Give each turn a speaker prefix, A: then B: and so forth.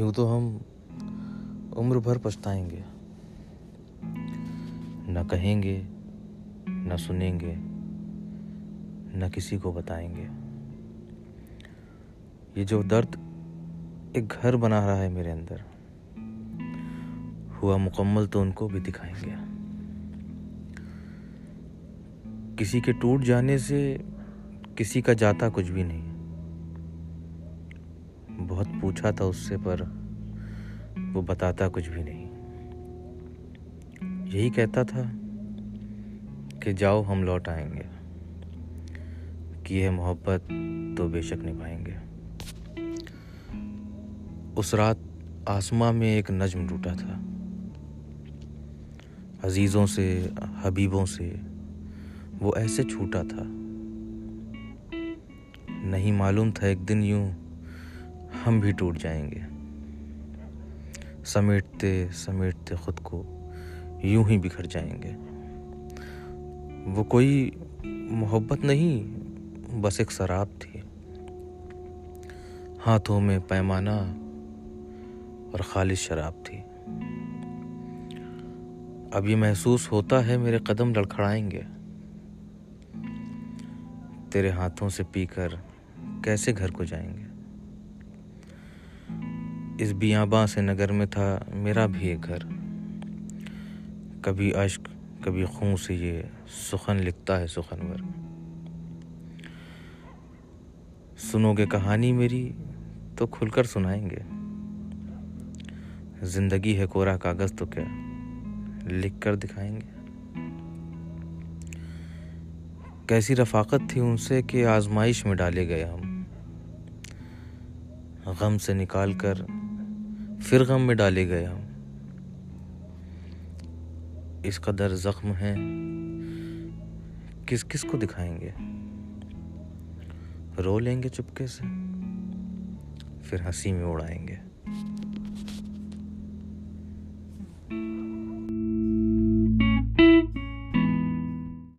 A: یوں تو ہم عمر بھر پچھتائیں گے۔ نہ کہیں گے، نہ سنیں گے، نہ کسی کو بتائیں گے۔ یہ جو درد ایک گھر بنا رہا ہے میرے اندر، ہوا مکمل تو ان کو بھی دکھائیں گے۔ کسی کے ٹوٹ جانے سے کسی کا جاتا کچھ بھی نہیں۔ بہت پوچھا تھا اس سے، پر وہ بتاتا کچھ بھی نہیں۔ یہی کہتا تھا کہ جاؤ ہم لوٹ آئیں گے۔ کہ یہ محبت تو بے شک نبھائیں گے۔ اس رات آسماں میں ایک نجم ٹوٹا تھا۔ عزیزوں سے، حبیبوں سے وہ ایسے چھوٹا تھا۔ نہیں معلوم تھا ایک دن یوں ہم بھی ٹوٹ جائیں گے۔ سمیٹتے سمیٹتے خود کو یوں ہی بکھر جائیں گے۔ وہ کوئی محبت نہیں، بس ایک شراب تھی۔ ہاتھوں میں پیمانہ اور خالص شراب تھی۔ اب یہ محسوس ہوتا ہے میرے قدم لڑکھڑائیں گے۔ تیرے ہاتھوں سے پی کر کیسے گھر کو جائیں گے؟ اس بیاباں سے نگر میں تھا، میرا بھی ایک گھر۔ کبھی اشک کبھی خون سے یہ سخن لکھتا ہے سخنور سنو گے کہانی میری، تو کھل کر سنائیں گے۔ زندگی ہے کورا کاغذ تو کیا لکھ کر دکھائیں گے؟ کیسی رفاقت تھی ان سے کہ آزمائش میں ڈالے گئے ہم۔ غم سے نکال کر پھر غم میں ڈالے گیا اس قدر زخم ہے کس کس کو دکھائیں گے؟ رو لیں گے چپکے سے، پھر ہنسی میں اڑائیں گے۔